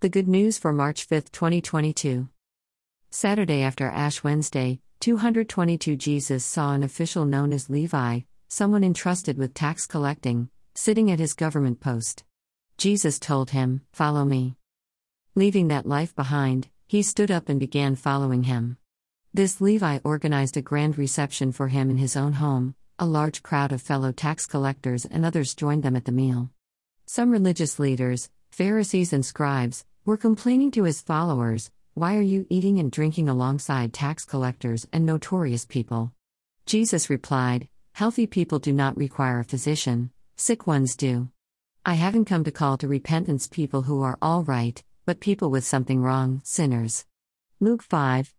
The good news for March 5, 2022. Saturday after Ash Wednesday, 222 Jesus saw an official known as Levi, someone entrusted with tax collecting, sitting at his government post. Jesus told him, Follow me. Leaving that life behind, he stood up and began following him. This Levi organized a grand reception for him in his own home, a large crowd of fellow tax collectors and others joined them at the meal. Some religious leaders, Pharisees and scribes, were complaining to his followers Why are you eating and drinking alongside tax collectors and notorious people? Jesus replied, Healthy people do not require a physician, sick ones do. I haven't come to call to repentance people who are all right, but people with something wrong, sinners. Luke 5.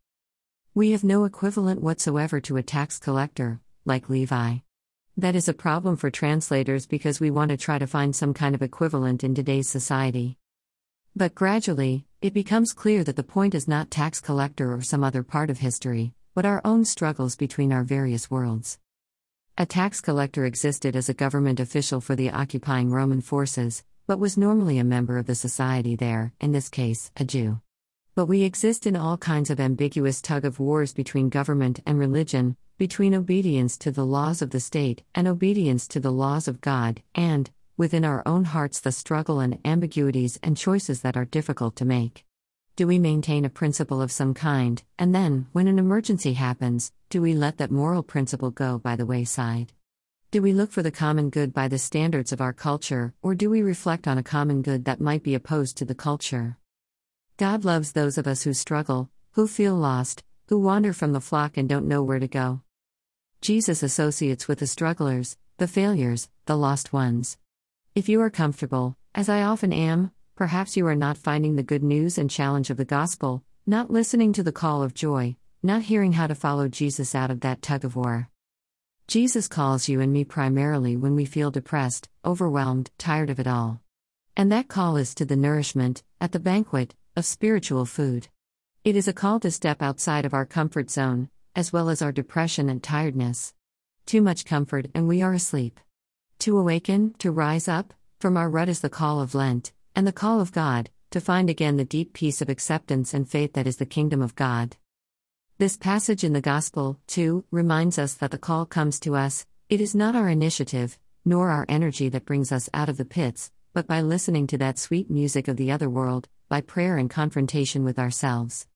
We have no equivalent whatsoever to a tax collector, like Levi. That is a problem for translators because we want to try to find some kind of equivalent in today's society. But gradually, it becomes clear that the point is not tax collector or some other part of history, but our own struggles between our various worlds. A tax collector existed as a government official for the occupying Roman forces, but was normally a member of the society there, in this case, a Jew. But we exist in all kinds of ambiguous tug of wars between government and religion, between obedience to the laws of the state and obedience to the laws of God, and, within our own hearts, the struggle and ambiguities and choices that are difficult to make. Do we maintain a principle of some kind, and then, when an emergency happens, do we let that moral principle go by the wayside? Do we look for the common good by the standards of our culture, or do we reflect on a common good that might be opposed to the culture? God loves those of us who struggle, who feel lost, who wander from the flock and don't know where to go. Jesus associates with the strugglers, the failures, the lost ones. If you are comfortable, as I often am, perhaps you are not finding the good news and challenge of the gospel, not listening to the call of joy, not hearing how to follow Jesus out of that tug of war. Jesus calls you and me primarily when we feel depressed, overwhelmed, tired of it all. And that call is to the nourishment, at the banquet, of spiritual food. It is a call to step outside of our comfort zone, as well as our depression and tiredness. Too much comfort and we are asleep. To awaken, to rise up, from our rut is the call of Lent, and the call of God, to find again the deep peace of acceptance and faith that is the kingdom of God. This passage in the Gospel, too, reminds us that the call comes to us, it is not our initiative, nor our energy that brings us out of the pits, but by listening to that sweet music of the other world, by prayer and confrontation with ourselves.